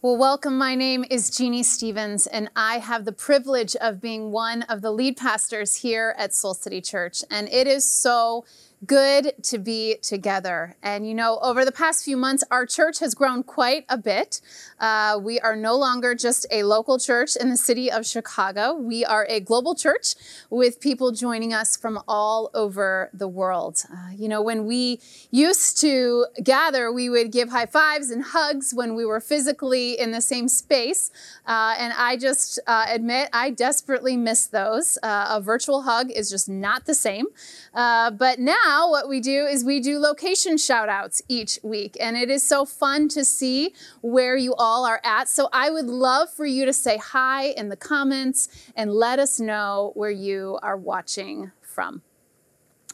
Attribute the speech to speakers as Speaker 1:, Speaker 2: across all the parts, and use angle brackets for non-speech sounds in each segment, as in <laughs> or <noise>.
Speaker 1: Well, welcome. My name is Jeannie Stevens, and I have the privilege of being one of the lead pastors here at Soul City Church. And it is so good to be together. And you know, over the past few months, our church has grown quite a bit. Uh, we are no longer just a local church in the city of Chicago, we are a global church with people joining us from all over the world. Uh, you know, when we used to gather, we would give high fives and hugs when we were physically in the same space. Uh, and I just uh, admit I desperately miss those. Uh, a virtual hug is just not the same. Uh, but now, now what we do is we do location shout outs each week. And it is so fun to see where you all are at. So I would love for you to say hi in the comments and let us know where you are watching from.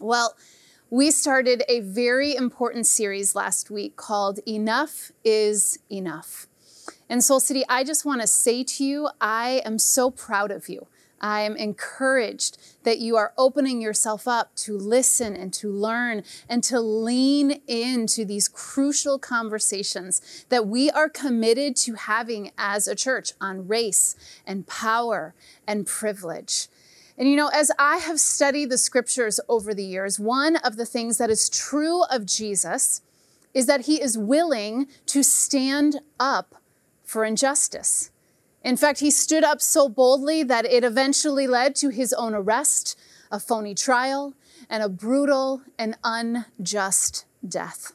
Speaker 1: Well, we started a very important series last week called Enough is Enough. And Soul City, I just want to say to you, I am so proud of you. I am encouraged that you are opening yourself up to listen and to learn and to lean into these crucial conversations that we are committed to having as a church on race and power and privilege. And you know, as I have studied the scriptures over the years, one of the things that is true of Jesus is that he is willing to stand up for injustice. In fact, he stood up so boldly that it eventually led to his own arrest, a phony trial, and a brutal and unjust death.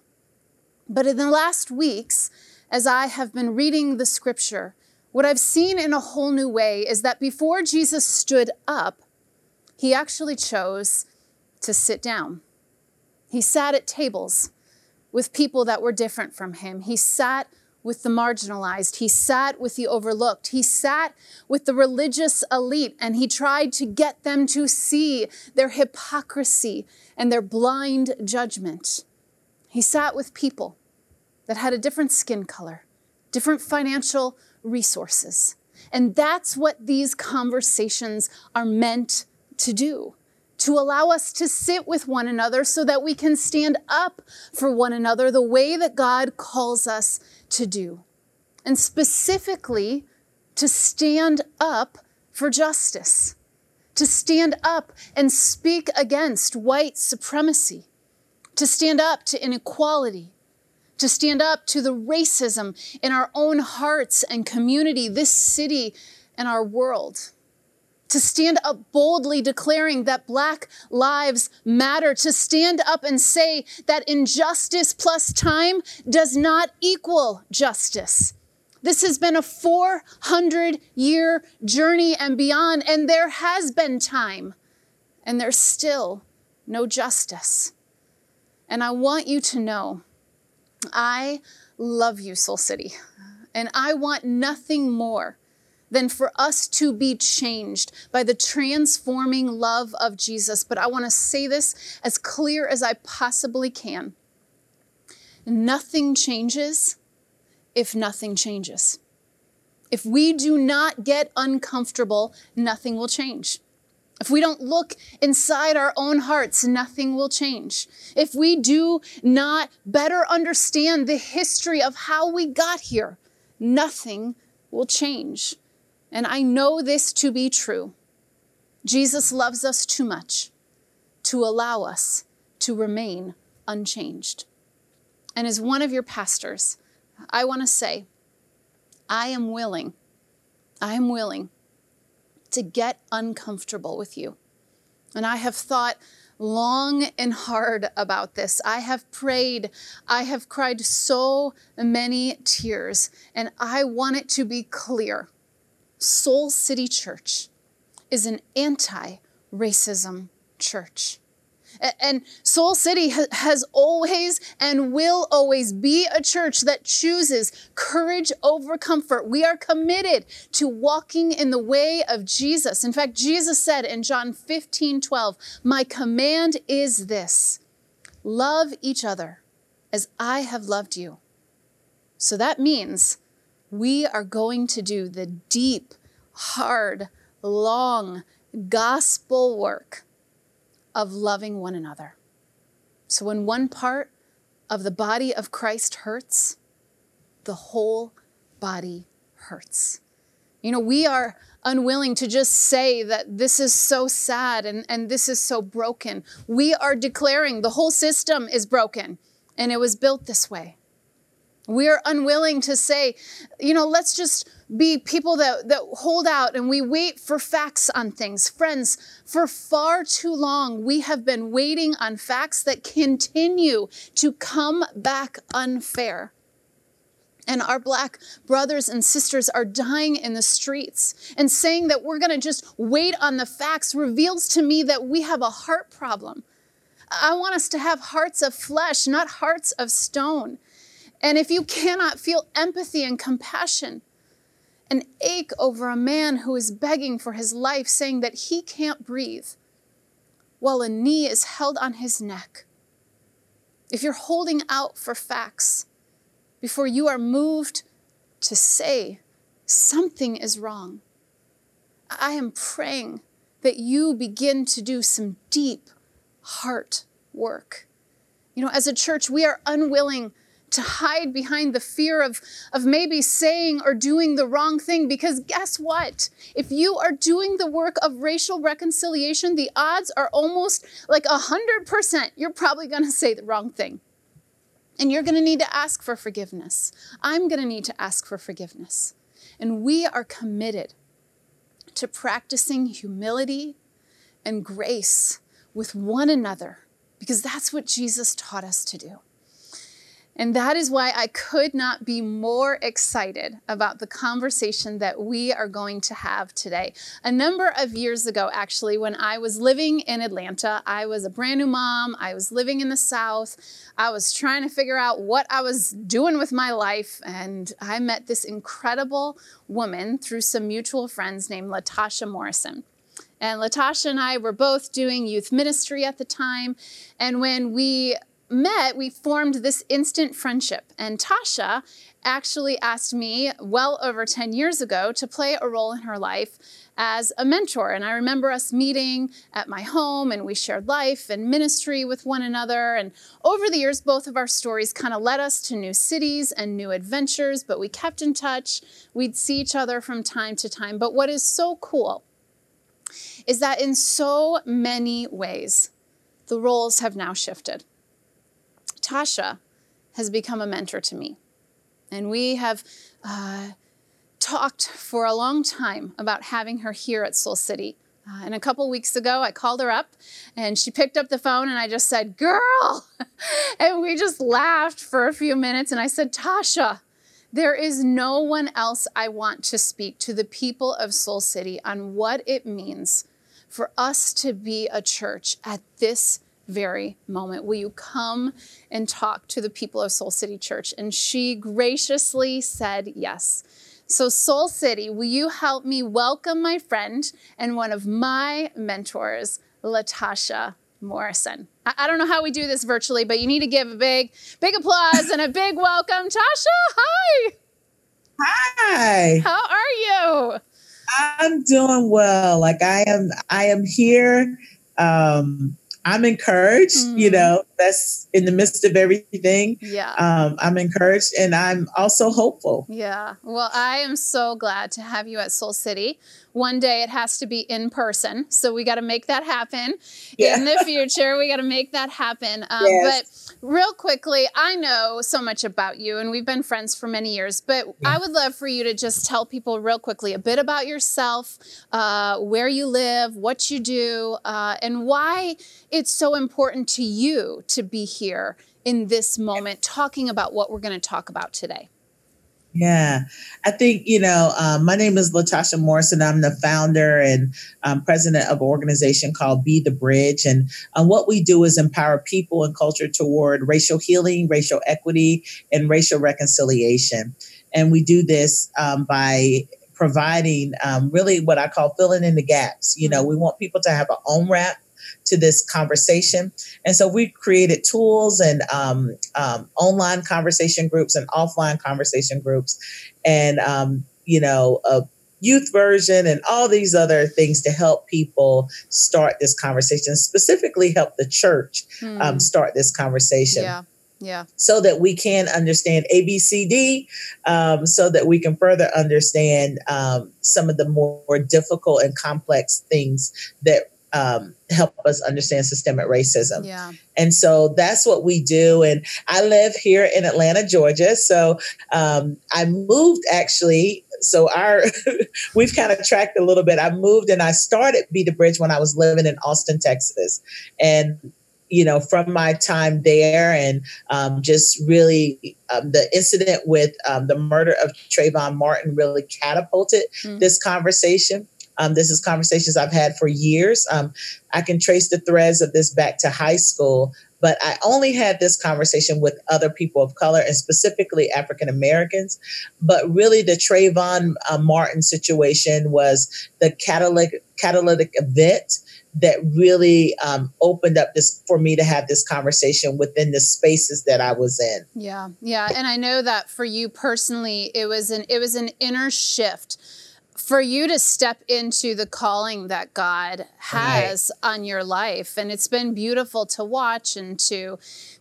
Speaker 1: But in the last weeks, as I have been reading the scripture, what I've seen in a whole new way is that before Jesus stood up, he actually chose to sit down. He sat at tables with people that were different from him. He sat with the marginalized. He sat with the overlooked. He sat with the religious elite and he tried to get them to see their hypocrisy and their blind judgment. He sat with people that had a different skin color, different financial resources. And that's what these conversations are meant to do to allow us to sit with one another so that we can stand up for one another the way that God calls us to do. And specifically, to stand up for justice, to stand up and speak against white supremacy, to stand up to inequality, to stand up to the racism in our own hearts and community, this city, and our world to stand up boldly declaring that Black lives matter, to stand up and say that injustice plus time does not equal justice. This has been a 400 year journey and beyond, and there has been time, and there's still no justice. And I want you to know I love you, Soul City, and I want nothing more than for us to be changed by the transforming love of Jesus. But I want to say this as clear as I possibly can. Nothing changes if nothing changes. If we do not get uncomfortable, nothing will change. If we don't look inside our own hearts, nothing will change. If we do not better understand the history of how we got here, nothing will change. And I know this to be true. Jesus loves us too much to allow us to remain unchanged. And as one of your pastors, I want to say, I am willing, I am willing to get uncomfortable with you. And I have thought long and hard about this. I have prayed. I have cried so many tears. And I want it to be clear Soul City Church is an anti racism church. And Soul City has always and will always be a church that chooses courage over comfort. We are committed to walking in the way of Jesus. In fact, Jesus said in John 15 12, My command is this love each other as I have loved you. So that means we are going to do the deep, hard, long gospel work of loving one another. So when one part of the body of Christ hurts, the whole body hurts. You know, we are unwilling to just say that this is so sad and, and this is so broken. We are declaring the whole system is broken and it was built this way. We are unwilling to say, you know, let's just be people that, that hold out and we wait for facts on things. Friends, for far too long, we have been waiting on facts that continue to come back unfair and our black brothers and sisters are dying in the streets. And saying that we're going to just wait on the facts reveals to me that we have a heart problem. I want us to have hearts of flesh, not hearts of stone. And if you cannot feel empathy and compassion, and ache over a man who is begging for his life, saying that he can't breathe, while a knee is held on his neck. If you're holding out for facts, before you are moved to say something is wrong. I am praying that you begin to do some deep heart work. You know, as a church, we are unwilling to hide behind the fear of, of maybe saying or doing the wrong thing because guess what? If you are doing the work of racial reconciliation, the odds are almost like 100% you're probably going to say the wrong thing. And you're going to need to ask for forgiveness. I'm going to need to ask for forgiveness. And we are committed to practicing humility and grace with one another because that's what Jesus taught us to do. And that is why I could not be more excited about the conversation that we are going to have today. A number of years ago, actually, when I was living in Atlanta, I was a brand new mom, I was living in the South, I was trying to figure out what I was doing with my life, and I met this incredible woman through some mutual friends named Latasha Morrison. And Latasha and I were both doing youth ministry at the time. And when we met, we formed this instant friendship. And Tasha actually asked me well over 10 years ago to play a role in her life as a mentor. And I remember us meeting at my home and we shared life and ministry with one another. And over the years, both of our stories kind of led us to new cities and new adventures, but we kept in touch. We'd see each other from time to time. But what is so cool is that in so many ways, the roles have now shifted. Tasha has become a mentor to me. And we have uh, talked for a long time about having her here at Soul City. Uh, and a couple weeks ago, I called her up and she picked up the phone and I just said, Girl! <laughs> and we just laughed for a few minutes. And I said, Tasha, there is no one else I want to speak to the people of Soul City on what it means for us to be a church at this very moment. Will you come and talk to the people of Soul City Church? And she graciously said yes. So, Soul City, will you help me welcome my friend and one of my mentors, Latasha Morrison? I, I don't know how we do this virtually, but you need to give a big, big applause and a big welcome. Tasha, hi.
Speaker 2: Hi.
Speaker 1: How are you?
Speaker 2: I'm doing well. Like I am, I am here. Um, I'm encouraged, mm-hmm. you know, that's in the midst of everything.
Speaker 1: Yeah.
Speaker 2: Um, I'm encouraged and I'm also hopeful.
Speaker 1: Yeah. Well, I am so glad to have you at Soul City. One day it has to be in person. So we got to make that happen yeah. in the future. We got to make that happen. Um, yes. But real quickly, I know so much about you and we've been friends for many years, but yeah. I would love for you to just tell people real quickly a bit about yourself, uh, where you live, what you do, uh, and why it's so important to you to be here in this moment talking about what we're going to talk about today.
Speaker 2: Yeah, I think, you know, um, my name is Latasha Morrison. I'm the founder and um, president of an organization called Be the Bridge. And um, what we do is empower people and culture toward racial healing, racial equity, and racial reconciliation. And we do this um, by providing um, really what I call filling in the gaps. You know, mm-hmm. we want people to have an on ramp to this conversation. And so we created tools and um, um, online conversation groups and offline conversation groups, and um, you know a youth version and all these other things to help people start this conversation. Specifically, help the church mm. start this conversation.
Speaker 1: Yeah. Yeah.
Speaker 2: So that we can understand ABCD, um, so that we can further understand um, some of the more, more difficult and complex things that um, help us understand systemic racism.
Speaker 1: Yeah.
Speaker 2: And so that's what we do. And I live here in Atlanta, Georgia. So um, I moved actually. So our <laughs> we've kind of tracked a little bit. I moved and I started Be the Bridge when I was living in Austin, Texas. And you know, from my time there and um, just really um, the incident with um, the murder of Trayvon Martin really catapulted mm. this conversation. Um, this is conversations I've had for years. Um, I can trace the threads of this back to high school, but I only had this conversation with other people of color and specifically African Americans. But really, the Trayvon uh, Martin situation was the catalytic catalytic event that really um, opened up this for me to have this conversation within the spaces that I was in.
Speaker 1: Yeah, yeah, and I know that for you personally, it was an it was an inner shift for you to step into the calling that God has right. on your life. And it's been beautiful to watch and to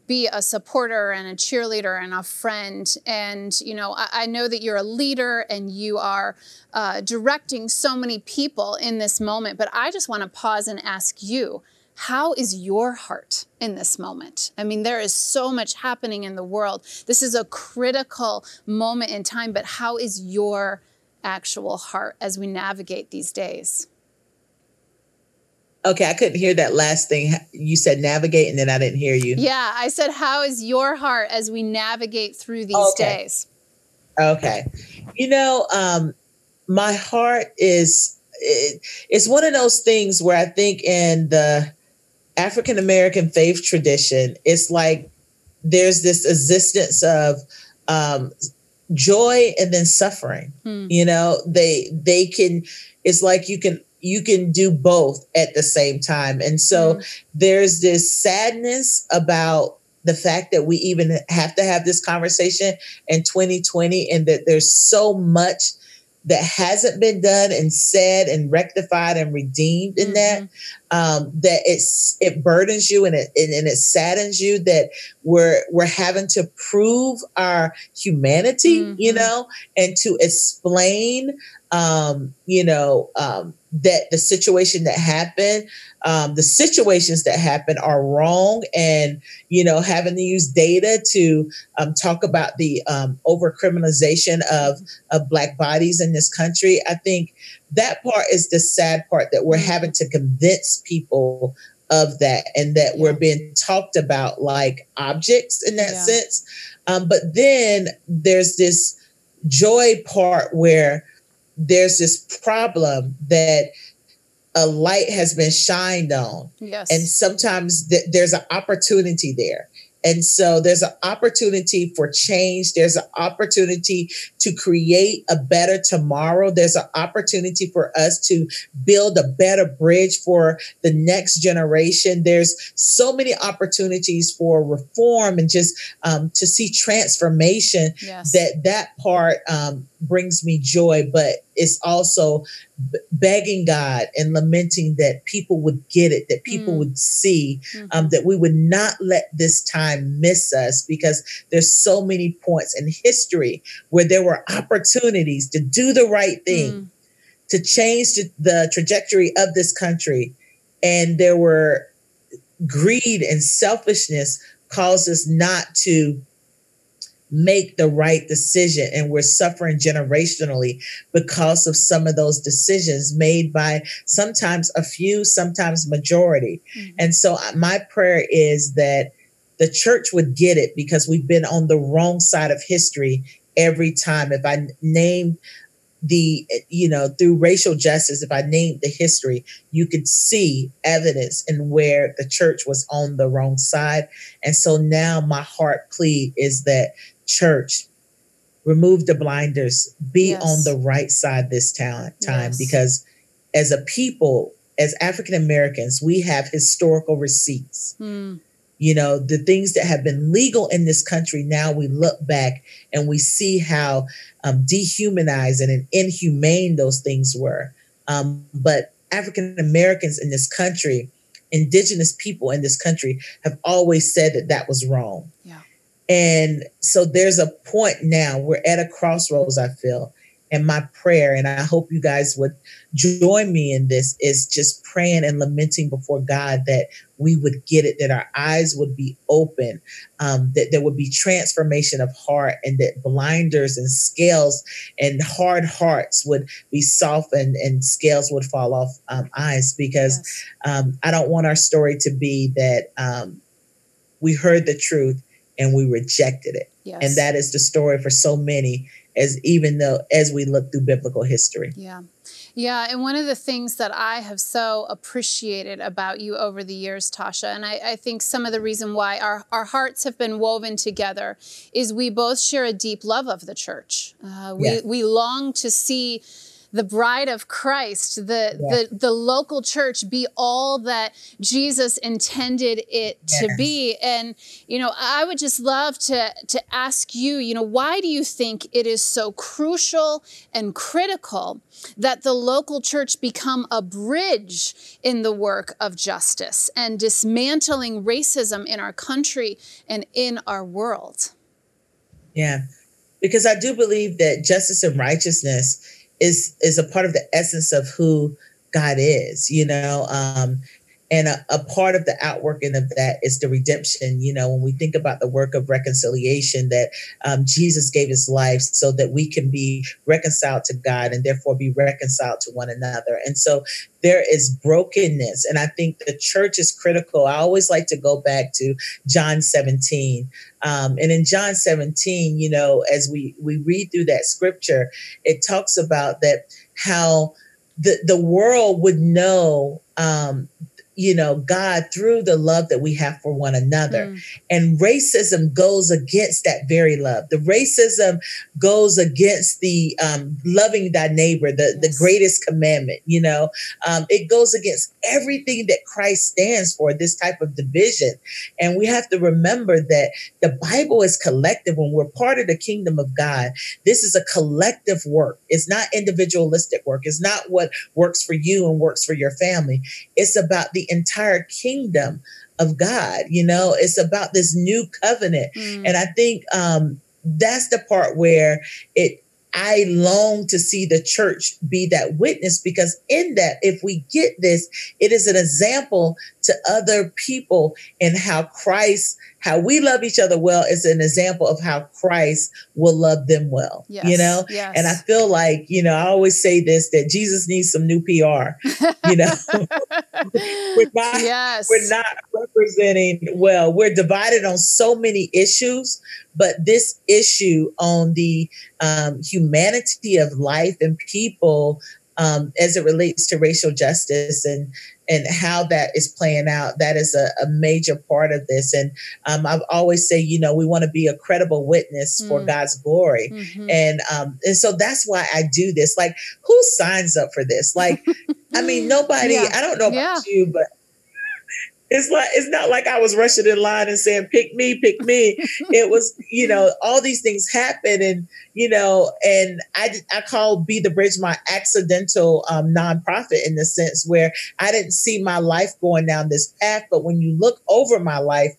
Speaker 1: be a supporter and a cheerleader and a friend. And, you know, I, I know that you're a leader and you are uh, directing so many people in this moment. But I just want to pause and ask you. How is your heart in this moment? I mean, there is so much happening in the world. This is a critical moment in time, but how is your actual heart as we navigate these days.
Speaker 2: Okay, I couldn't hear that last thing. You said navigate, and then I didn't hear you.
Speaker 1: Yeah, I said, How is your heart as we navigate through these okay. days?
Speaker 2: Okay. You know, um, my heart is, it, it's one of those things where I think in the African American faith tradition, it's like there's this existence of um, joy and then suffering hmm. you know they they can it's like you can you can do both at the same time and so hmm. there's this sadness about the fact that we even have to have this conversation in 2020 and that there's so much that hasn't been done and said and rectified and redeemed in mm-hmm. that um, that it's it burdens you and it and, and, it saddens you that we're we're having to prove our humanity mm-hmm. you know and to explain um, you know um, that the situation that happened um, the situations that happen are wrong and you know having to use data to um, talk about the um, over criminalization of, of black bodies in this country i think that part is the sad part that we're mm-hmm. having to convince people of that and that yeah. we're being talked about like objects in that yeah. sense um, but then there's this joy part where there's this problem that a light has been shined on.
Speaker 1: Yes.
Speaker 2: And sometimes th- there's an opportunity there. And so there's an opportunity for change. There's an opportunity to create a better tomorrow. There's an opportunity for us to build a better bridge for the next generation. There's so many opportunities for reform and just um, to see transformation yes. that that part um, brings me joy, but it's also begging God and lamenting that people would get it, that people mm. would see, mm-hmm. um, that we would not let this time miss us because there's so many points in history where there were opportunities to do the right thing, mm. to change the trajectory of this country. And there were greed and selfishness caused us not to make the right decision. And we're suffering generationally because of some of those decisions made by sometimes a few sometimes majority. Mm-hmm. and so my prayer is that the church would get it because we've been on the wrong side of history every time. If i name the you know through racial justice if i named the history you could see evidence in where the church was on the wrong side. And so now my heart plea is that church remove the blinders be yes. on the right side this time time yes. because as a people as african americans we have historical receipts mm. you know the things that have been legal in this country now we look back and we see how um, dehumanizing and inhumane those things were um, but african americans in this country indigenous people in this country have always said that that was wrong
Speaker 1: yeah
Speaker 2: And so there's a point now, we're at a crossroads, I feel. And my prayer, and I hope you guys would join me in this, is just praying and lamenting before God that we would get it, that our eyes would be open, um, that there would be transformation of heart, and that blinders and scales and hard hearts would be softened and scales would fall off um, eyes. Because yes. um, I don't want our story to be that um, we heard the truth and we rejected it. Yes. And that is the story for so many as even though as we look through biblical history.
Speaker 1: Yeah. Yeah, and one of the things that I have so appreciated about you over the years, Tasha, and I, I, think some of the reason why our, our hearts have been woven together is we both share a deep love of the church. Uh, we, yeah. we long to see the bride of Christ, the, the, the local church be all that Jesus intended it yes. to be. And, you know, I would just love to, to ask you, you know, why do you think it is so crucial and critical that the local church become a bridge in the work of justice and dismantling racism in our country and in our world?
Speaker 2: Yeah, because I do believe that justice and righteousness is is a part of the essence of who God is, you know. Um, and a, a, part of the outworking of that is the redemption. You know, when we think about the work of reconciliation, that um, Jesus gave his life so that we can be reconciled to God and therefore be reconciled to one another. And so there is brokenness. And I think the church is critical. I always like to go back to John 17. Um, and in John 17, you know, as we, we read through that scripture, it talks about that how the, the world would know um, you know, God through the love that we have for one another. Mm. And racism goes against that very love. The racism goes against the um, loving thy neighbor, the, yes. the greatest commandment, you know, um, it goes against everything that Christ stands for, this type of division. And we have to remember that the Bible is collective. When we're part of the kingdom of God, this is a collective work. It's not individualistic work. It's not what works for you and works for your family. It's about the entire kingdom of God. You know, it's about this new covenant. Mm. And I think um, that's the part where it I long to see the church be that witness because in that, if we get this, it is an example to other people and how Christ, how we love each other well is an example of how Christ will love them well. Yes, you know? Yes. And I feel like, you know, I always say this that Jesus needs some new PR. You know, <laughs> <laughs> we're not yes. we're not representing well. We're divided on so many issues, but this issue on the um, humanity of life and people um, as it relates to racial justice and and how that is playing out that is a, a major part of this and um, i always say you know we want to be a credible witness mm. for god's glory mm-hmm. and um, and so that's why i do this like who signs up for this like i mean <laughs> nobody yeah. i don't know about yeah. you but it's like it's not like I was rushing in line and saying pick me, pick me. it was, you know, all these things happen, and you know, and I I call Be the Bridge my accidental um, nonprofit in the sense where I didn't see my life going down this path, but when you look over my life,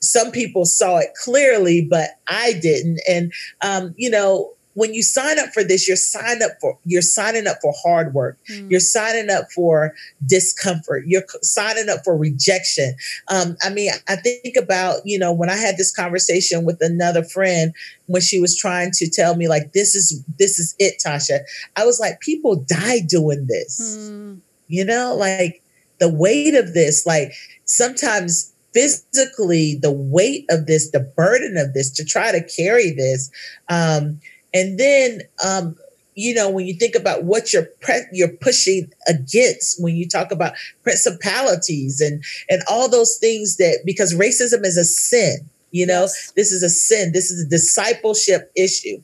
Speaker 2: some people saw it clearly, but I didn't, and um, you know, when you sign up for this, you're signing up for you're signing up for hard work. Mm. You're signing up for discomfort. You're signing up for rejection. Um, I mean, I think about you know when I had this conversation with another friend when she was trying to tell me like this is this is it, Tasha. I was like, people die doing this. Mm. You know, like the weight of this, like sometimes physically the weight of this the burden of this to try to carry this um and then, um, you know, when you think about what you're pre- you're pushing against, when you talk about principalities and and all those things that because racism is a sin, you know, yes. this is a sin. This is a discipleship issue.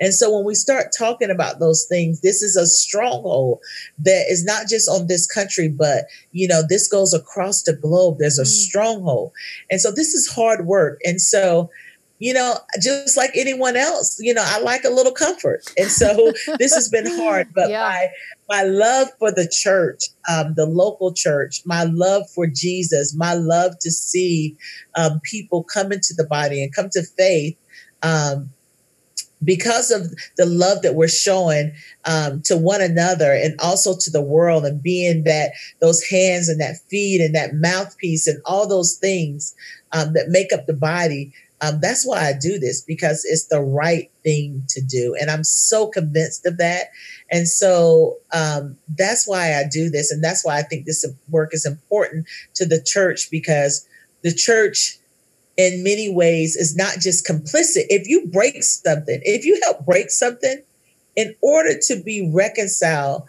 Speaker 2: And so when we start talking about those things, this is a stronghold that is not just on this country, but you know, this goes across the globe. There's a mm. stronghold. And so this is hard work. And so you know, just like anyone else, you know, I like a little comfort. And so <laughs> this has been hard, but yeah. by my love for the church, um, the local church, my love for Jesus, my love to see um, people come into the body and come to faith. Um, because of the love that we're showing um, to one another and also to the world and being that those hands and that feet and that mouthpiece and all those things um, that make up the body um, that's why I do this because it's the right thing to do. And I'm so convinced of that. And so um, that's why I do this. And that's why I think this work is important to the church because the church, in many ways, is not just complicit. If you break something, if you help break something, in order to be reconciled,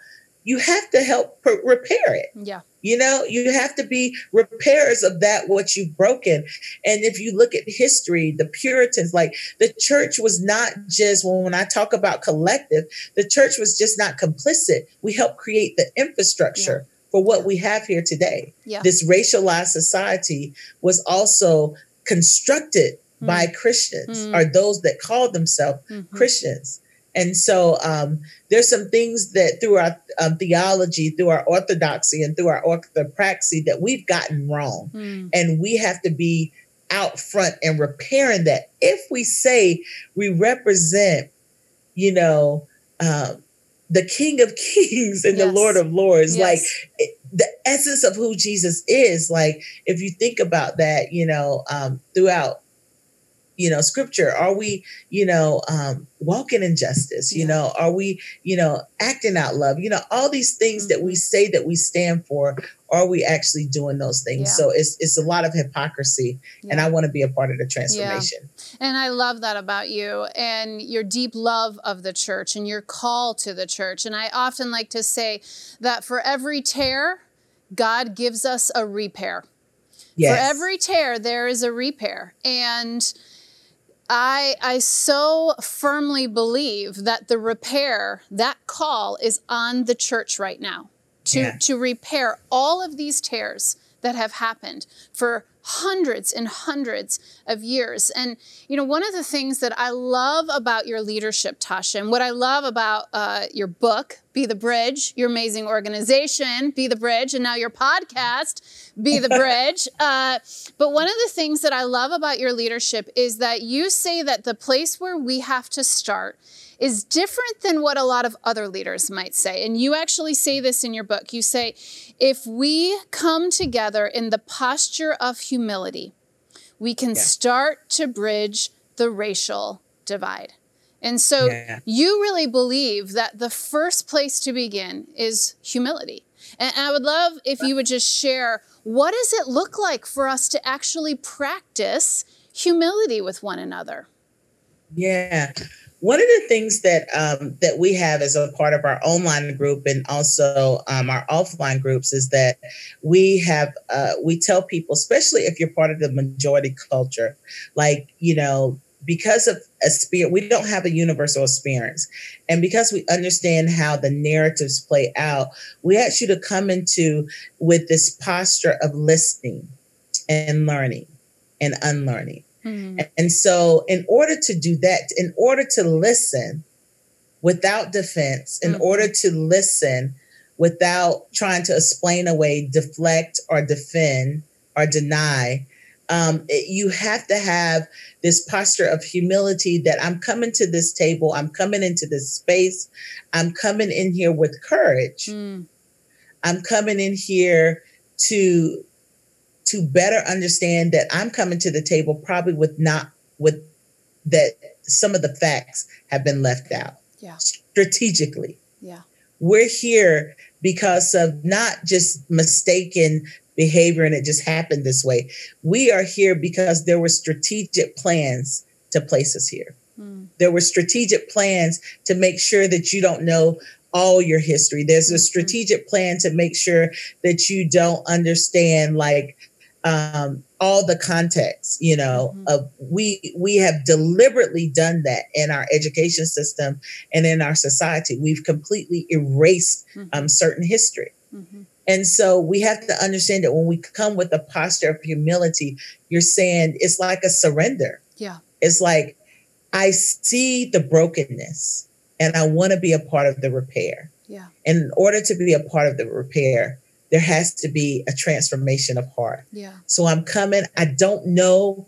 Speaker 2: you have to help repair it.
Speaker 1: Yeah.
Speaker 2: You know, you have to be repairers of that what you've broken. And if you look at history, the Puritans, like the church was not just when, when I talk about collective, the church was just not complicit. We helped create the infrastructure. Yeah. For what we have here today.
Speaker 1: Yeah.
Speaker 2: This racialized society was also constructed mm. by Christians mm. or those that called themselves mm-hmm. Christians. And so um, there's some things that through our um, theology, through our orthodoxy, and through our orthopraxy that we've gotten wrong. Mm. And we have to be out front and repairing that. If we say we represent, you know, uh, the King of <laughs> Kings and yes. the Lord of Lords, yes. like it, the essence of who Jesus is, like if you think about that, you know, um, throughout you know scripture are we you know um walking in justice you know are we you know acting out love you know all these things that we mm-hmm. say that we stand for are we actually doing those things yeah. so it's it's a lot of hypocrisy yeah. and i want to be a part of the transformation
Speaker 1: yeah. and i love that about you and your deep love of the church and your call to the church and i often like to say that for every tear god gives us a repair yes. for every tear there is a repair and I I so firmly believe that the repair, that call is on the church right now to yeah. to repair all of these tears that have happened for hundreds and hundreds of years. And, you know, one of the things that I love about your leadership, Tasha, and what I love about uh, your book, Be the Bridge, your amazing organization, Be the Bridge, and now your podcast, Be the <laughs> Bridge. Uh, but one of the things that I love about your leadership is that you say that the place where we have to start is different than what a lot of other leaders might say. And you actually say this in your book. You say, if we come together in the posture of humility, we can yeah. start to bridge the racial divide. And so yeah. you really believe that the first place to begin is humility. And I would love if you would just share what does it look like for us to actually practice humility with one another?
Speaker 2: Yeah. One of the things that um, that we have as a part of our online group and also um, our offline groups is that we have uh, we tell people, especially if you're part of the majority culture, like you know because of a spirit, we don't have a universal experience. And because we understand how the narratives play out, we ask you to come into with this posture of listening and learning and unlearning. Mm-hmm. And so, in order to do that, in order to listen without defense, in mm-hmm. order to listen without trying to explain away, deflect, or defend or deny, um, it, you have to have this posture of humility that I'm coming to this table, I'm coming into this space, I'm coming in here with courage. Mm. I'm coming in here to to better understand that I'm coming to the table probably with not with that some of the facts have been left out.
Speaker 1: Yeah.
Speaker 2: Strategically.
Speaker 1: Yeah.
Speaker 2: We're here because of not just mistaken behavior and it just happened this way. We are here because there were strategic plans to place us here. Mm. There were strategic plans to make sure that you don't know all your history. There's a mm-hmm. strategic plan to make sure that you don't understand like um, all the context you know mm-hmm. of we we have deliberately done that in our education system and in our society we've completely erased mm-hmm. um, certain history mm-hmm. and so we have to understand that when we come with a posture of humility you're saying it's like a surrender
Speaker 1: yeah
Speaker 2: it's like i see the brokenness and i want to be a part of the repair
Speaker 1: Yeah.
Speaker 2: And in order to be a part of the repair, there has to be a transformation of heart.
Speaker 1: Yeah.
Speaker 2: So I'm coming. I don't know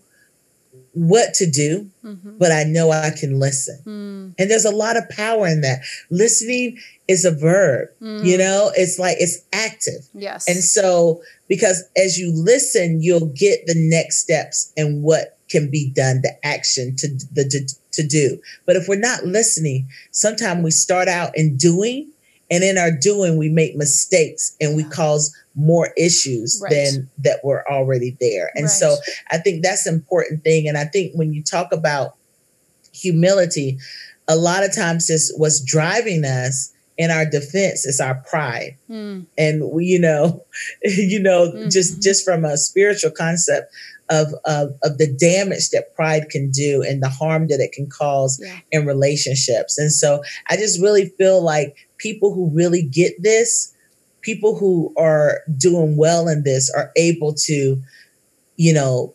Speaker 2: what to do,
Speaker 1: Mm-hmm.
Speaker 2: but I know I can listen.
Speaker 1: Mm,
Speaker 2: And there's a lot of power in that. Listening is a verb,
Speaker 1: mm.
Speaker 2: you know, it's like it's active.
Speaker 1: Yes.
Speaker 2: And so, because as you listen, you'll get the next steps and what can be done, the action to the to, to do. But if we're not listening, sometimes we start out in doing, and in our doing, we make mistakes and we cause more issues
Speaker 1: Right.
Speaker 2: than that were already there. And so, I think that's an important thing. And I think when you talk about humility, a lot of times is what's driving us in our defense is our pride
Speaker 1: Mm,
Speaker 2: and we, you know <laughs> you know
Speaker 1: Mhm.
Speaker 2: just just from a spiritual concept of, of of the damage that pride can do and the harm that it can cause
Speaker 1: yeah.
Speaker 2: in relationships and so i just really feel like people who really get this people who are doing well in this are able to you know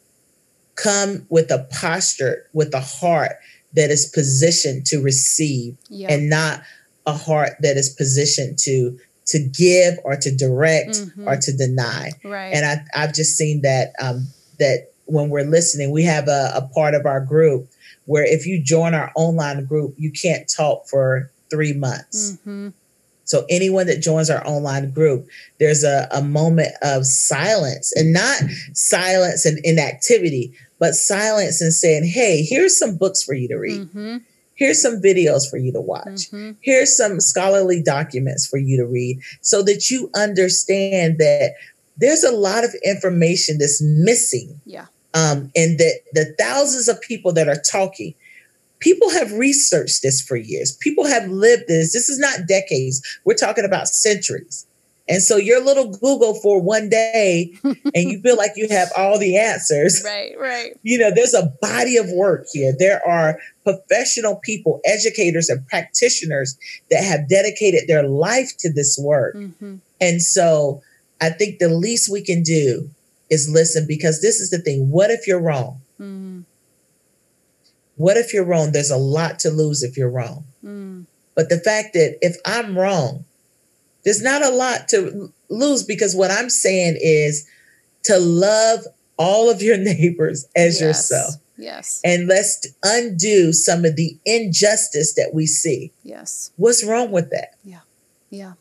Speaker 2: come with a posture with a heart that is positioned to receive
Speaker 1: Yeah.
Speaker 2: and not a heart that is positioned to to give or to direct
Speaker 1: Mhm.
Speaker 2: or to deny
Speaker 1: right.
Speaker 2: and I, i've just seen that um, that when we're listening we have a, a part of our group where if you join our online group you can't talk for three months.
Speaker 1: Hmm
Speaker 2: so anyone that joins our online group there's a, a moment of silence and not silence and inactivity but silence and saying hey here's some books for you to read.
Speaker 1: Hmm
Speaker 2: here's some videos for you to watch.
Speaker 1: Hmm
Speaker 2: here's some scholarly documents for you to read so that you understand that there's a lot of information that's missing
Speaker 1: Yeah.
Speaker 2: um, and that the thousands of people that are talking people have researched this for years. People have lived this. This is not decades. We're talking about centuries. And so your little google for one day <laughs> and you feel like you have all the answers.
Speaker 1: Right. Right.
Speaker 2: you know there's a body of work here. There are professional people educators and practitioners that have dedicated their life to this work.
Speaker 1: Hmm
Speaker 2: and so i think the least we can do is listen because this is the thing. What if you're wrong?
Speaker 1: Mm
Speaker 2: what if you're wrong there's a lot to lose if you're wrong
Speaker 1: mm
Speaker 2: but the fact that if i'm wrong there's not a lot to lose because what i'm saying is to love all of your <laughs> neighbors as
Speaker 1: yes.
Speaker 2: yourself
Speaker 1: Yes.
Speaker 2: and let's undo some of the injustice that we see.
Speaker 1: Yes.
Speaker 2: What's wrong with that?
Speaker 1: Yeah. Yeah.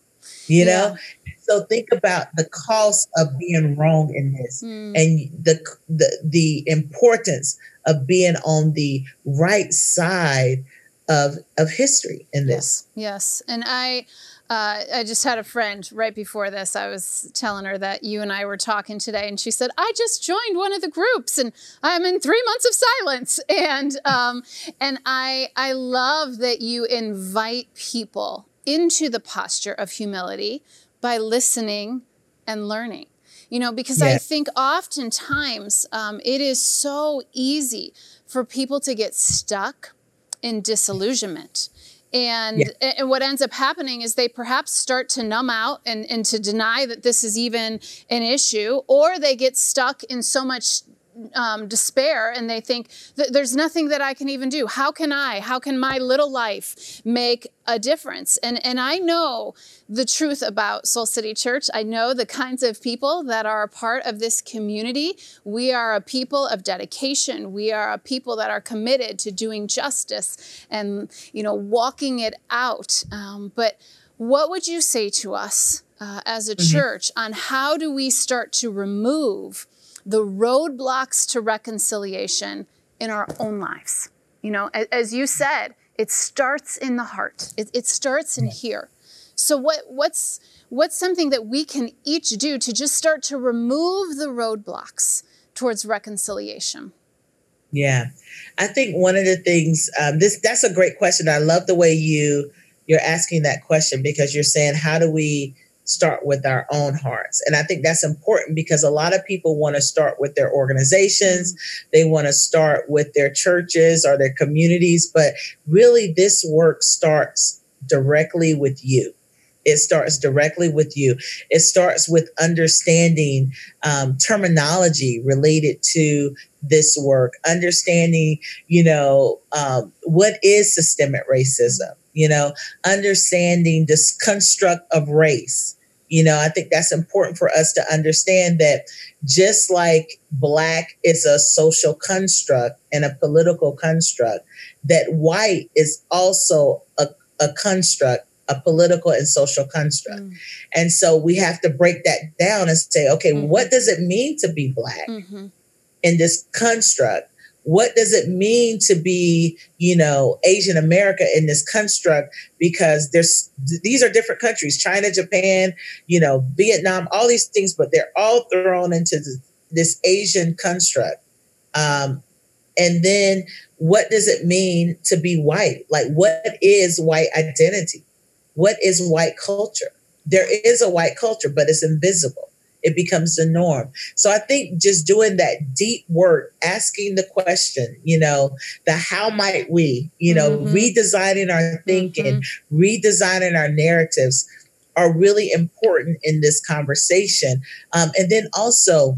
Speaker 2: You know? So think about the cost of being wrong in this
Speaker 1: Mm.
Speaker 2: and the the the importance of being on the right side of of history in this.
Speaker 1: Yes, yes. And I, uh, I just had a friend right before this. I was telling her that you and I were talking today, and she said, "I just joined one of the groups, and I'm in three months of silence." <laughs> And um, and I, I love that you invite people into the posture of humility by listening and learning. You know, because I think oftentimes um, it is so easy for people to get stuck in disillusionment. And,
Speaker 2: Yeah.
Speaker 1: and what ends up happening is they perhaps start to numb out and, and to deny that this is even an issue, or they get stuck in so much um, despair and they think there's nothing that I can even do. How can I? How can my little life make a difference? And and I know the truth about Soul City Church. I know the kinds of people that are a part of this community. We are a people of dedication. We are a people that are committed to doing justice and you know walking it out. Um, but what would you say to us uh, as a church on how do we start to remove the roadblocks to reconciliation in our own lives. You know, as you said, it starts in the heart. It, it starts in here. So what what's what's something that we can each do to just start to remove the roadblocks towards reconciliation?
Speaker 2: Yeah, I think one of the things um, this that's a great question. I love the way you you're asking that question because you're saying how do we start with our own hearts, and I think that's important because a lot of people want to start with their organizations, mm-hmm. they want to start with their churches or their communities, but really this work starts directly with you. It starts directly with you. It starts with understanding um, terminology related to this work, understanding, you know, um, what is systemic racism, you know, understanding this construct of race. You know, I think that's important for us to understand that just like Black is a social construct and a political construct, that white is also a, a construct a political and social construct. Mm. And so we have to break that down and say, okay, mm-hmm. what does it mean to be Black mm-hmm. in this construct? What does it mean to be, you know, Asian America in this construct? Because there's these are different countries, China, Japan, you know, Vietnam, all these things, but they're all thrown into this, this Asian construct. Um, and then what does it mean to be white? Like, what is white identity? What is white culture? There is a white culture, but it's invisible. It becomes the norm. So I think just doing that deep work, asking the question, you know, the how might we, you know, mm-hmm. redesigning our thinking, mm-hmm. redesigning our narratives are really important in this conversation. Um, and then also,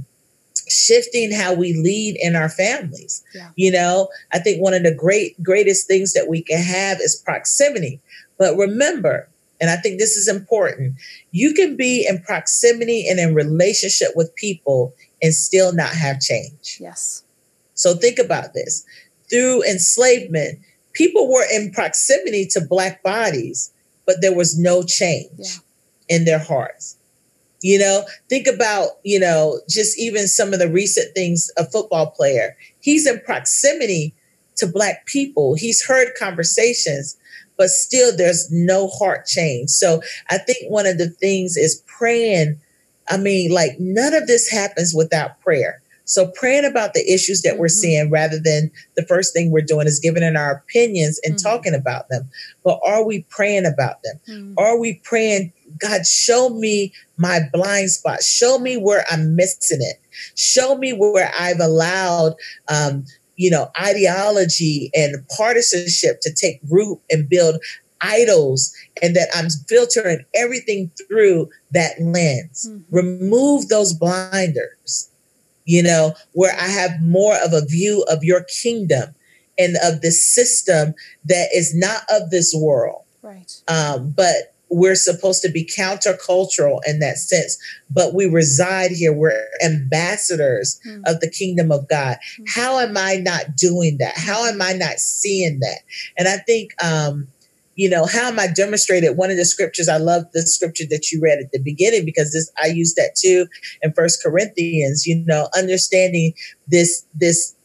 Speaker 2: shifting how we lead in our families. Yeah. You know, I think one of the great greatest things that we can have is proximity. But remember, and I think this is important, you can be in proximity and in relationship with people and still not have change.
Speaker 1: Yes.
Speaker 2: So think about this. Through enslavement, people were in proximity to black bodies, but there was no change yeah. in their hearts. You know, think about, you know, just even some of the recent things a football player, he's in proximity to black people. He's heard conversations, but still there's no heart change. So I think one of the things is praying. I mean, like none of this happens without prayer. So praying about the issues that mm-hmm. we're seeing rather than the first thing we're doing is giving in our opinions and mm-hmm. talking about them. But are we praying about them? Mm-hmm. Are we praying, God, show me my blind spot. Show me where I'm missing it. Show me where I've allowed um, you know, ideology and partisanship to take root and build idols and that I'm filtering everything through that lens. Mm-hmm. Remove those blinders, you know, where I have more of a view of your kingdom and of the system that is not of this world.
Speaker 1: Right.
Speaker 2: Um, but we're supposed to be countercultural in that sense, but we reside here. We're ambassadors mm-hmm. of the kingdom of God. Mm-hmm. How am I not doing that? How am I not seeing that? And I think, um, you know, how am I demonstrated? One of the scriptures, I love the scripture that you read at the beginning because this I use that too in First Corinthians, you know, understanding this, this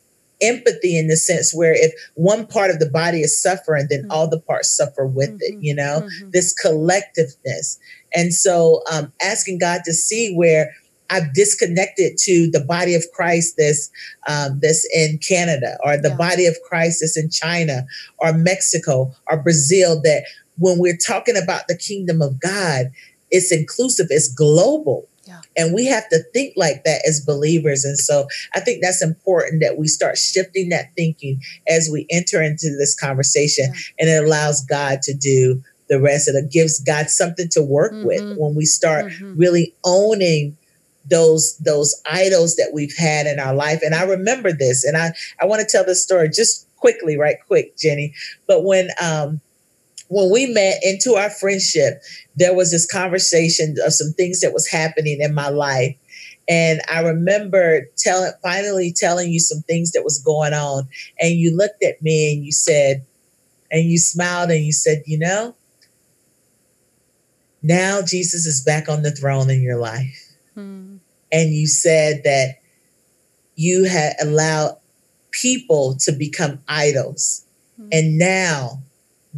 Speaker 2: empathy in the sense where if one part of the body is suffering, then mm-hmm. all the parts suffer with mm-hmm. it, you know, mm-hmm. this collectiveness. And so um, asking God to see where I've disconnected to the body of Christ that's um, that's in Canada, or the yeah. body of Christ that's in China, or Mexico, or Brazil. That when we're talking about the kingdom of God, it's inclusive, it's global. And we have to think like that as believers. And so I think that's important that we start shifting that thinking as we enter into this conversation yeah. and it allows God to do the rest. Of it gives God something to work mm-hmm. with when we start mm-hmm. really owning those those idols that we've had in our life. And I remember this, and I I want to tell this story just quickly, right quick, Jenny. But when um when we met into our friendship, there was this conversation of some things that was happening in my life. And I remember telling, finally telling you some things that was going on. And you looked at me and you said, and you smiled and you said, you know, now Jesus is back on the throne in your life. Hmm. And you said that you had allowed people to become idols. Hmm. And now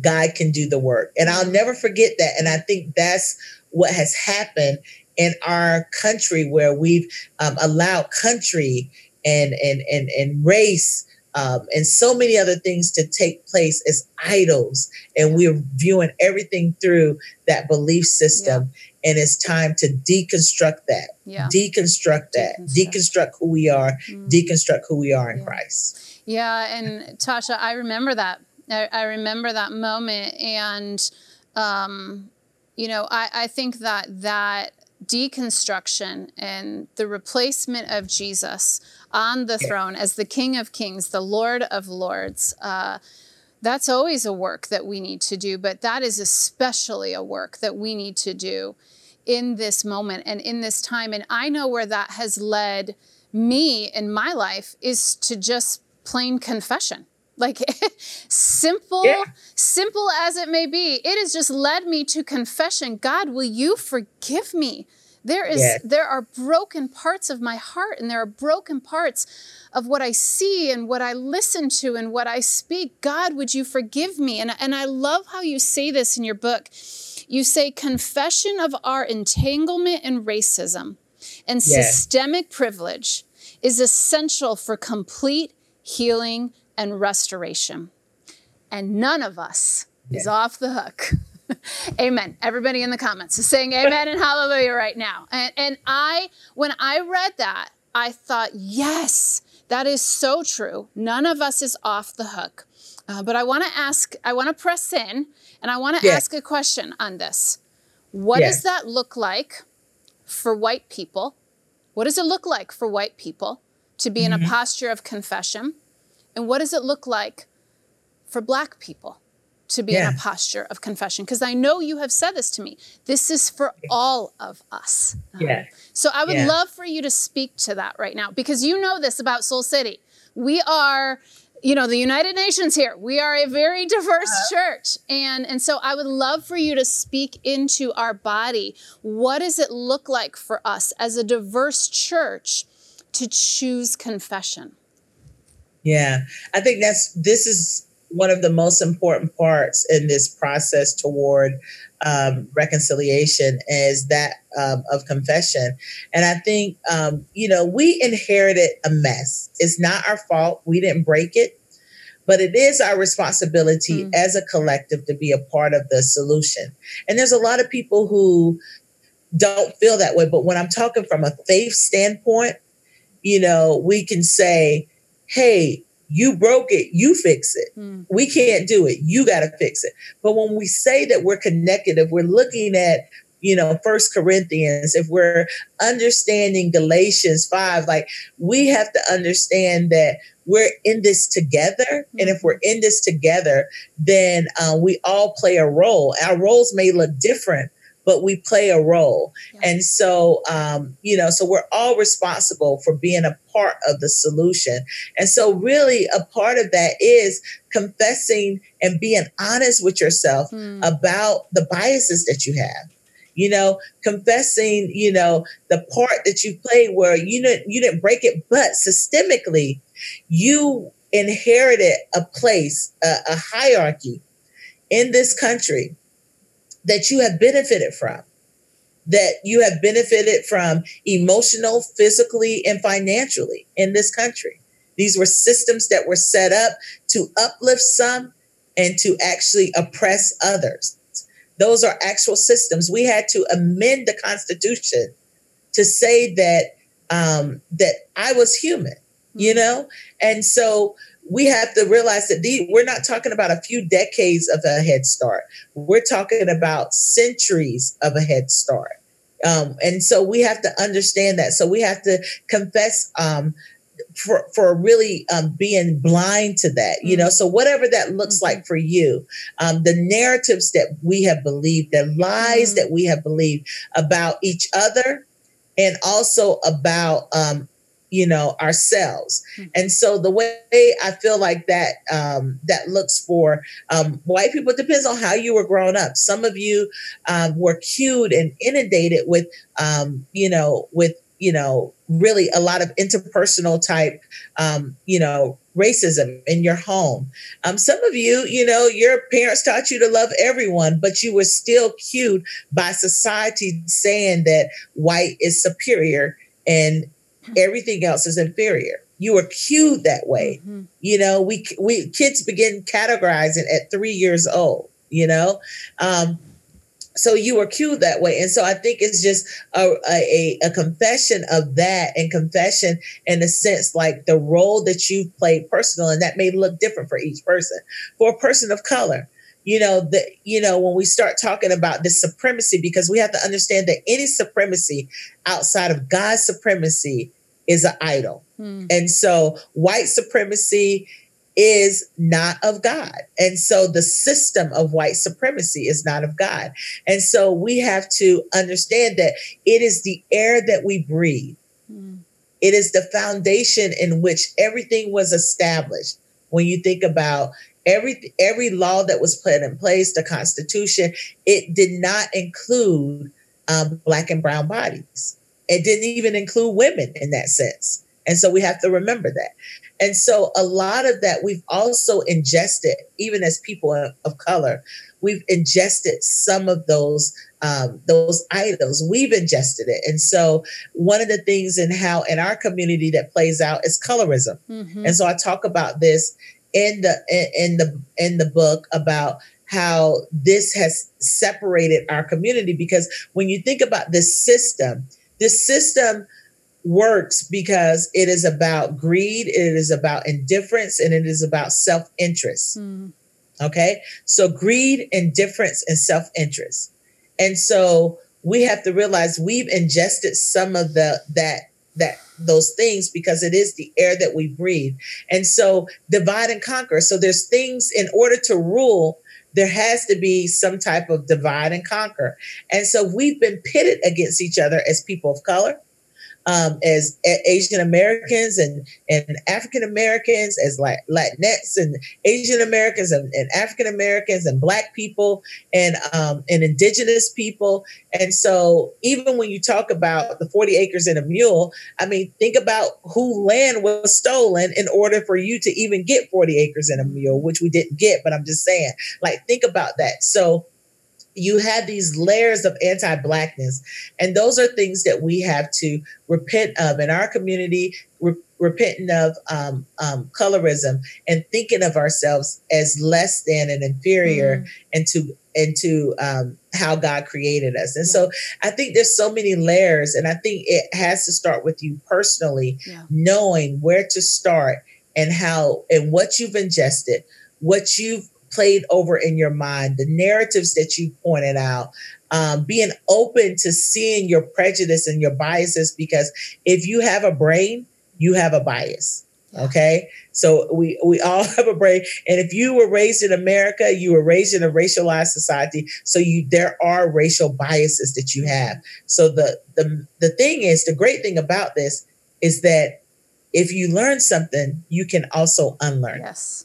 Speaker 2: God can do the work. And I'll never forget that. And I think that's what has happened in our country where we've um, allowed country and, and, and, and race um, and so many other things to take place as idols. And we're viewing everything through that belief system. Yeah. And it's time to deconstruct that, yeah. deconstruct that, deconstruct. deconstruct who we are, mm. deconstruct who we are in
Speaker 1: yeah.
Speaker 2: Christ.
Speaker 1: Yeah. And Tasha, I remember that I, I remember that moment and um, you know, I, I think that that deconstruction and the replacement of Jesus on the throne as the King of Kings, the Lord of Lords. Uh, that's always a work that we need to do, but that is especially a work that we need to do in this moment and in this time. And I know where that has led me in my life is to just plain confession. Like <laughs> simple, yeah. simple as it may be, it has just led me to confession. God, will you forgive me? There is yes. there are broken parts of my heart and there are broken parts of what I see and what I listen to and what I speak. God, would you forgive me? And, and I love how you say this in your book. You say confession of our entanglement in racism and yes. systemic privilege is essential for complete healing and restoration. And none of us yes. is off the hook. <laughs> amen. Everybody in the comments is saying amen and hallelujah right now. And, and I, when I read that, I thought, yes, that is so true. None of us is off the hook. Uh, but I want to ask, I want to press in and I want to ask a question on this. What does that look like for white people? What does it look like for white people to be mm-hmm. in a mm-hmm. posture of confession? And what does it look like for black people? to be yeah. in a posture of confession because I know you have said this to me. This is for all of us.
Speaker 2: Yeah.
Speaker 1: So I would yeah. love for you to speak to that right now because you know this about Soul City. We are you know the united nations here we are a very diverse uh-huh. church and and so i would love for you to speak into our body what does it look like for us as a diverse church to choose confession
Speaker 2: yeah i think that's this is one of the most important parts in this process toward um, reconciliation is that um, of confession. And I think, um, you know, we inherited a mess. It's not our fault. We didn't break it, but it is our responsibility mm. as a collective to be a part of the solution. And there's a lot of people who don't feel that way. But when I'm talking from a faith standpoint, you know, we can say, hey, you broke it, you fix it. Mm. We can't do it. You got to fix it. But when we say that we're connected, if we're looking at you know first corinthians if we're understanding galatians 5 like we have to understand that we're in this together mm-hmm. and if we're in this together then uh, we all play a role our roles may look different but we play a role. Yeah. And so, um, you know, so we're all responsible for being a part of the solution. And so, really, a part of that is confessing and being honest with yourself mm. about the biases that you have. You know, confessing, you know, the part that you played where you didn't you didn't break it, but systemically, you inherited a place, a, a hierarchy in this country that you have benefited from, that you have benefited from emotional, physically, and financially in this country. These were systems that were set up to uplift some and to actually oppress others. Those are actual systems. We had to amend the Constitution to say that um, that I was human, you mm-hmm. know, and so we have to realize that these, we're not talking about a few decades of a head start. We're talking about centuries of a head start. Um, and so we have to understand that. So we have to confess um, for, for really um, being blind to that, you know. So whatever that looks mm-hmm. like for you, um, the narratives that we have believed, the lies mm-hmm. that we have believed about each other, and also about um, you know ourselves. Mm-hmm. and so the way i feel like that um, that looks for um, white people depends on how you were grown up. Some of you um, were cued and inundated with um, you know with you know really a lot of interpersonal type um, you know racism in your home. Um, some of you you know your parents taught you to love everyone but you were still cued by society saying that white is superior and everything else is inferior. You are cued that way. Mm-hmm. You know, we we kids begin categorizing at three years old. You know, um, so you were cued that way, and so I think it's just a, a a confession of that, and confession in a sense like the role that you've played personal, and that may look different for each person. For a person of color, you know that you know when we start talking about this supremacy because we have to understand that any supremacy outside of god's supremacy is an idol hmm. and so white supremacy is not of god and so the system of white supremacy is not of god and so we have to understand that it is the air that we breathe hmm. it is the foundation in which everything was established when you think about every every law that was put in place, the Constitution, it did not include um, black and brown bodies. It didn't even include women in that sense. And so we have to remember that. And so a lot of that we've also ingested, even as people of color, we've ingested some of those um, those idols. We've ingested it. And so one of the things in how in our community that plays out is colorism. Mm-hmm. And so I talk about this in the in the in the book about how this has separated our community because when you think about this system this system works because it is about greed it is about indifference and it is about self-interest mm. okay so greed indifference and self-interest and so we have to realize we've ingested some of the that that those things because it is the air that we breathe. And so divide and conquer. So there's things in order to rule, there has to be some type of divide and conquer. And so we've been pitted against each other as people of color um, as Asian Americans and, and African Americans, as Latinx and Asian Americans and, and African Americans and Black people and um, and Indigenous people. And so, even when you talk about the 40 acres and a mule, I mean, think about who land was stolen in order for you to even get 40 acres and a mule, which we didn't get. But I'm just saying, like, think about that. So, you had these layers of anti-blackness and those are things that we have to repent of in our community re- repenting of um, um, colorism and thinking of ourselves as less than and inferior mm. and to into um, how god created us and yeah. so i think there's so many layers and i think it has to start with you personally yeah. knowing where to start and how and what you've ingested what you've played over in your mind, the narratives that you pointed out, um, being open to seeing your prejudice and your biases, because if you have a brain, you have a bias. Okay. So we, we all <laughs> have a brain. And if you were raised in America, you were raised in a racialized society. So you, there are racial biases that you have. So the, the, the thing is, the great thing about this is that if you learn something, you can also unlearn.
Speaker 1: Yes.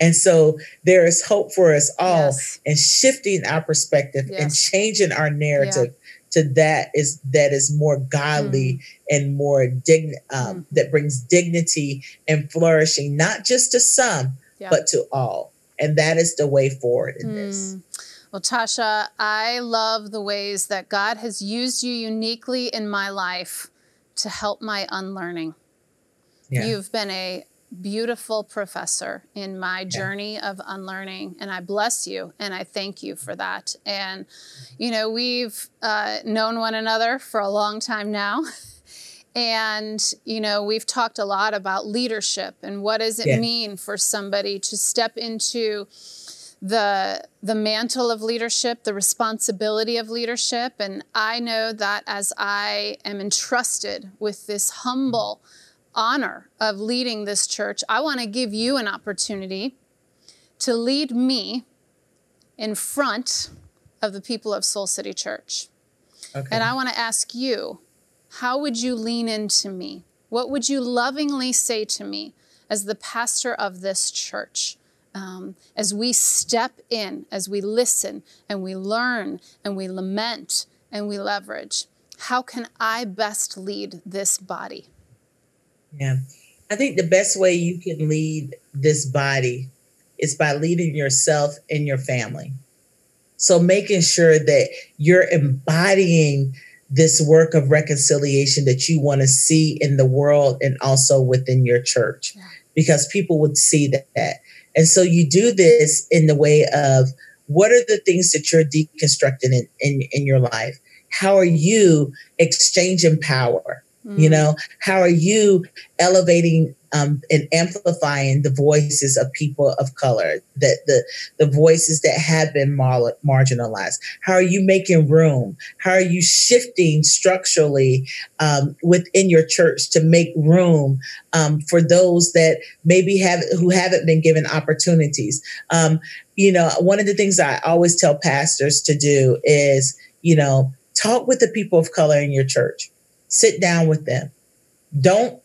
Speaker 2: And so there is hope for us all yes. and shifting our perspective yes. and changing our narrative yeah. to that is that is more godly mm. and more dign um, mm. that brings dignity and flourishing, not just to some, yeah. but to all. And that is the way forward in mm. this.
Speaker 1: Well, Tasha, I love the ways that God has used you uniquely in my life to help my unlearning. Yeah. You've been a beautiful professor in my journey of unlearning. And I bless you and I thank you for that. And, you know, we've uh, known one another for a long time now. <laughs> And, you know, we've talked a lot about leadership and what does it yeah. mean for somebody to step into the the mantle of leadership, the responsibility of leadership. And I know that as I am entrusted with this humble honor of leading this church, I want to give you an opportunity to lead me in front of the people of Soul City Church. Okay. And I want to ask you, how would you lean into me? What would you lovingly say to me as the pastor of this church? Um, as we step in, as we listen and we learn and we lament and we leverage, how can I best lead this body?
Speaker 2: Yeah. I think the best way you can lead this body is by leading yourself and your family. So making sure that you're embodying this work of reconciliation that you want to see in the world and also within your church, because people would see that. And so you do this in the way of what are the things that you're deconstructing in, in, in your life? How are you exchanging power? Mm. You know, how are you elevating um, and amplifying the voices of people of color, that the the voices that have been mar- marginalized? How are you making room? How are you shifting structurally um, within your church to make room um, for those that maybe have who haven't been given opportunities? Um, you know, one of the things I always tell pastors to do is, you know, talk with the people of color in your church sit down with them. Don't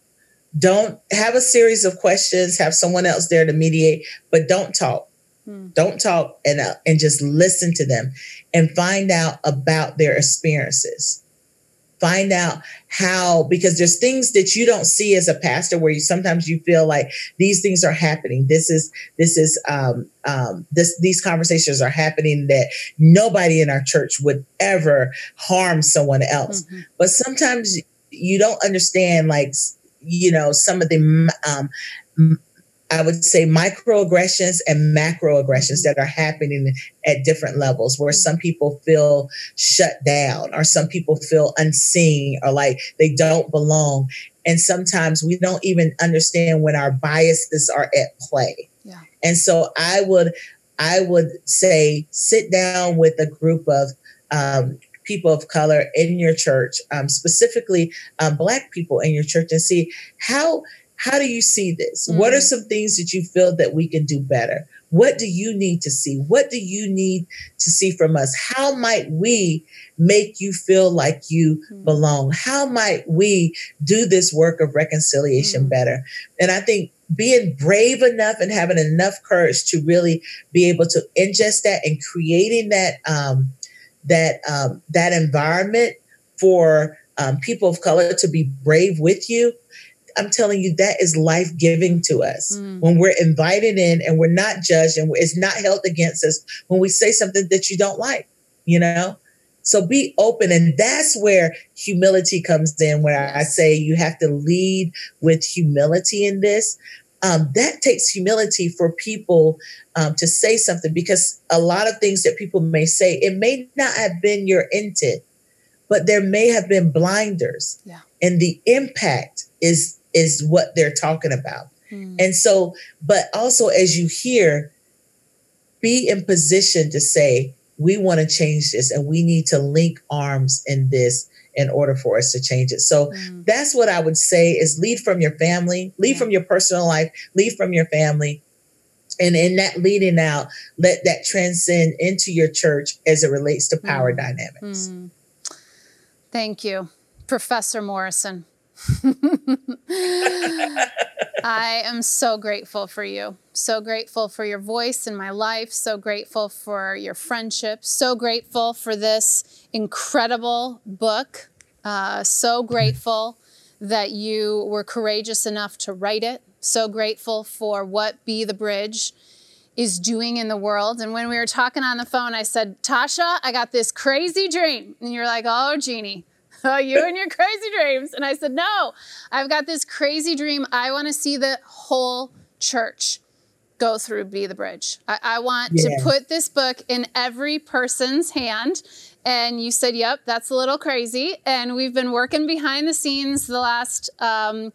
Speaker 2: don't have a series of questions, have someone else there to mediate, but don't talk. Hmm. Don't talk and uh, and just listen to them and find out about their experiences find out how because there's things that you don't see as a pastor where you sometimes you feel like these things are happening this is this is um um this these conversations are happening that nobody in our church would ever harm someone else mm-hmm. but sometimes you don't understand like you know some of the um I would say microaggressions and macroaggressions mm-hmm. that are happening at different levels where some people feel shut down or some people feel unseen or like they don't belong. And sometimes we don't even understand when our biases are at play. Yeah. And so I would I would say sit down with a group of um, people of color in your church, um, specifically um, Black people in your church, and see how how do you see this? Mm-hmm. What are mm. some things that you feel that we can do better? What do you need to see? What do you need to see from us? How might we make you feel like you mm-hmm. belong? How might we do this work of reconciliation mm-hmm. better? And I think being brave enough and having enough courage to really be able to ingest that and creating that um, that um, that environment for um, people of color to be brave with you I'm telling you, that is life giving to us mm. when we're invited in and we're not judged and it's not held against us when we say something that you don't like, you know? So be open. And that's where humility comes in, where I say you have to lead with humility in this. Um, that takes humility for people um, to say something because a lot of things that people may say, it may not have been your intent, but there may have been blinders. Yeah. And the impact is is what they're talking about. Mm. And so, but also as you hear, be in position to say, we want to change this and we need to link arms in this in order for us to change it. So mm. that's what I would say is lead from your family, lead yeah. from your personal life, lead from your family. And in that leading out, let that transcend into your church as it relates to power mm. dynamics. Mm.
Speaker 1: Thank you, Professor Morrison. <laughs> I am so grateful for you. So grateful for your voice in my life. So grateful for your friendship. So grateful for this incredible book. Uh, so grateful that you were courageous enough to write it. So grateful for what Be the Bridge is doing in the world. And when we were talking on the phone, I said, Tasha, I got this crazy dream. And you're like, oh, Jeannie, <laughs> you and your crazy dreams. And I said, No, I've got this crazy dream. I want to see the whole church go through Be the Bridge. I, I want yeah. to put this book in every person's hand. And you said, Yep, that's a little crazy. And we've been working behind the scenes the last. Um,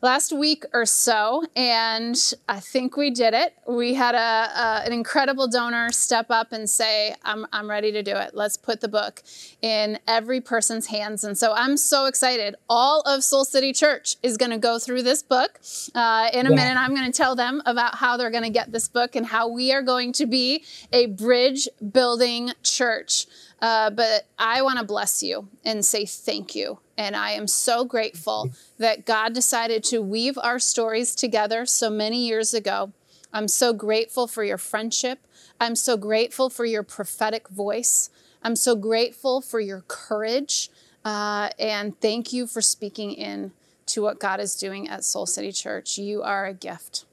Speaker 1: last week or so, and I think we did it. We had a, a, an incredible donor step up and say, I'm, I'm ready to do it. Let's put the book in every person's hands. And so I'm so excited. All of Soul City Church is going to go through this book. Uh, in a yeah. minute, I'm going to tell them about how they're going to get this book and how we are going to be a bridge building church. Uh, but I want to bless you and say thank you. And I am so grateful that God decided to weave our stories together so many years ago. I'm so grateful for your friendship. I'm so grateful for your prophetic voice. I'm so grateful for your courage. Uh, and thank you for speaking in to what God is doing at Soul City Church. You are a gift.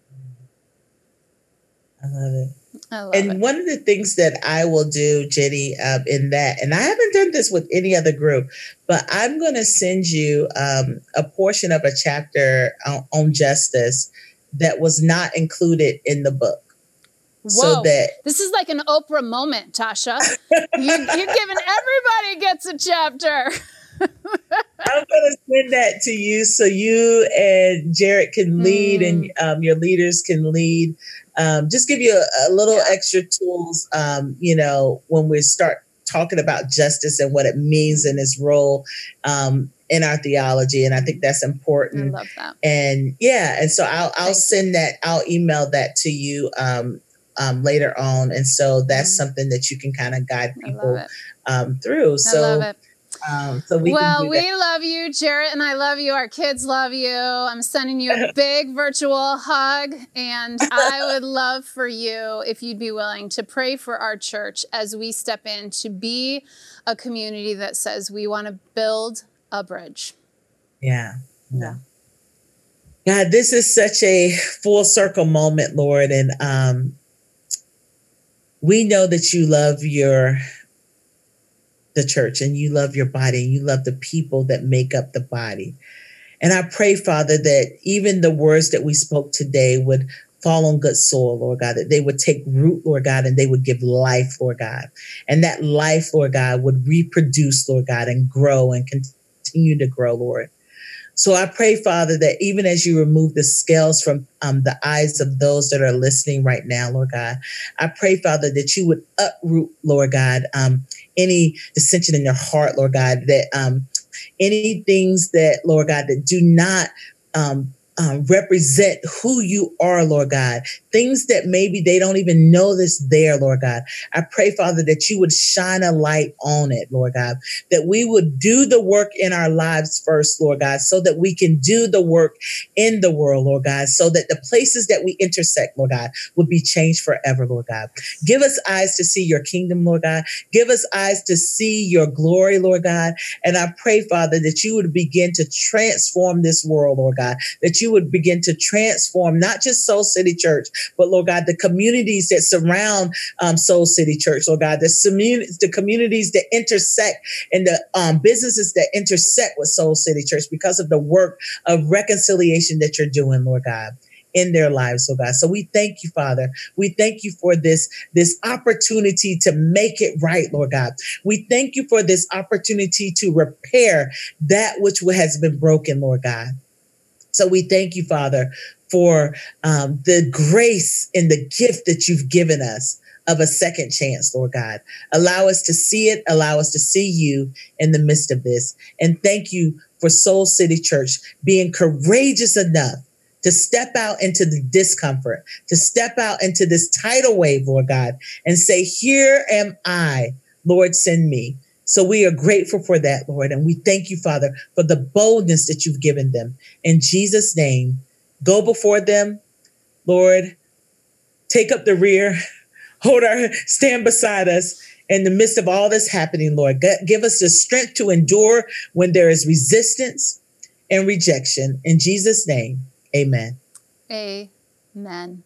Speaker 2: I love it and it. one of the things that I will do, Jenny, um, in that, and I haven't done this with any other group, but I'm going to send you um, a portion of a chapter on, on, justice that was not included in the book.
Speaker 1: Whoa. So that this is like an Oprah moment, Tasha. you, you're giving everybody gets a chapter. <laughs>
Speaker 2: I'm going to send that to you so you and Jarrett can lead mm. and um, your leaders can lead. Um, just give you a, a little yeah. extra tools, um, you know, when we start talking about justice and what it means in its role um, in our theology. And I think that's important.
Speaker 1: I love that.
Speaker 2: And yeah, and so I'll I'll Thank send that, I'll email that to you um, um, later on. And so that's mm-hmm. something that you can kind of guide people um, through. So
Speaker 1: um, so we well, we love you, Jarrett, and I love you. Our kids love you. I'm sending you a <laughs> big virtual hug, and I would love for you if you'd be willing to pray for our church as we step in to be a community that says we want to build a bridge.
Speaker 2: Yeah. Yeah. God, this is such a full circle moment, Lord, and um, we know that you love your the church and you love your body and you love the people that make up the body. And I pray, Father, that even the words that we spoke today would fall on good soil, Lord God, that they would take root, Lord God, and they would give life, Lord God. And that life, Lord God, would reproduce, Lord God, and grow and continue to grow, Lord. So I pray, Father, that even as you remove the scales from um, the eyes of those that are listening right now, Lord God, I pray, Father, that you would uproot, Lord God, um, any dissension in their heart, Lord God, that um, any things that, Lord God, that do not um, um, represent who you are, Lord God. Things that maybe they don't even know this there, Lord God. I pray, Father, that you would shine a light on it, Lord God. That we would do the work in our lives first, Lord God, so that we can do the work in the world, Lord God, so that the places that we intersect, Lord God, would be changed forever, Lord God. Give us eyes to see your kingdom, Lord God. Give us eyes to see your glory, Lord God. And I pray, Father, that you would begin to transform this world, Lord God. That you you would begin to transform not just Soul City Church, but Lord God, the communities that surround um, Soul City Church, Lord God, the, communities, the communities that intersect and the um, businesses that intersect with Soul City Church because of the work of reconciliation that you're doing, Lord God in their lives, oh God. So we thank you, Father. We thank you for this, this opportunity to make it right, Lord God. We thank you for this opportunity to repair that which has been broken, Lord God. So we thank you, Father, for um, the grace and the gift that you've given us of a second chance, Lord God. Allow us to see it, allow us to see you in the midst of this. And thank you for Soul City Church being courageous enough to step out into the discomfort, to step out into this tidal wave, Lord God, and say, Here am I, Lord, send me. So we are grateful for that, Lord. And we thank you, Father, for the boldness that you've given them. In Jesus' name, go before them, Lord. Take up the rear, <laughs> hold our, stand beside us in the midst of all this happening, Lord. Give us the strength to endure when there is resistance and rejection. In Jesus' name, amen.
Speaker 1: Amen.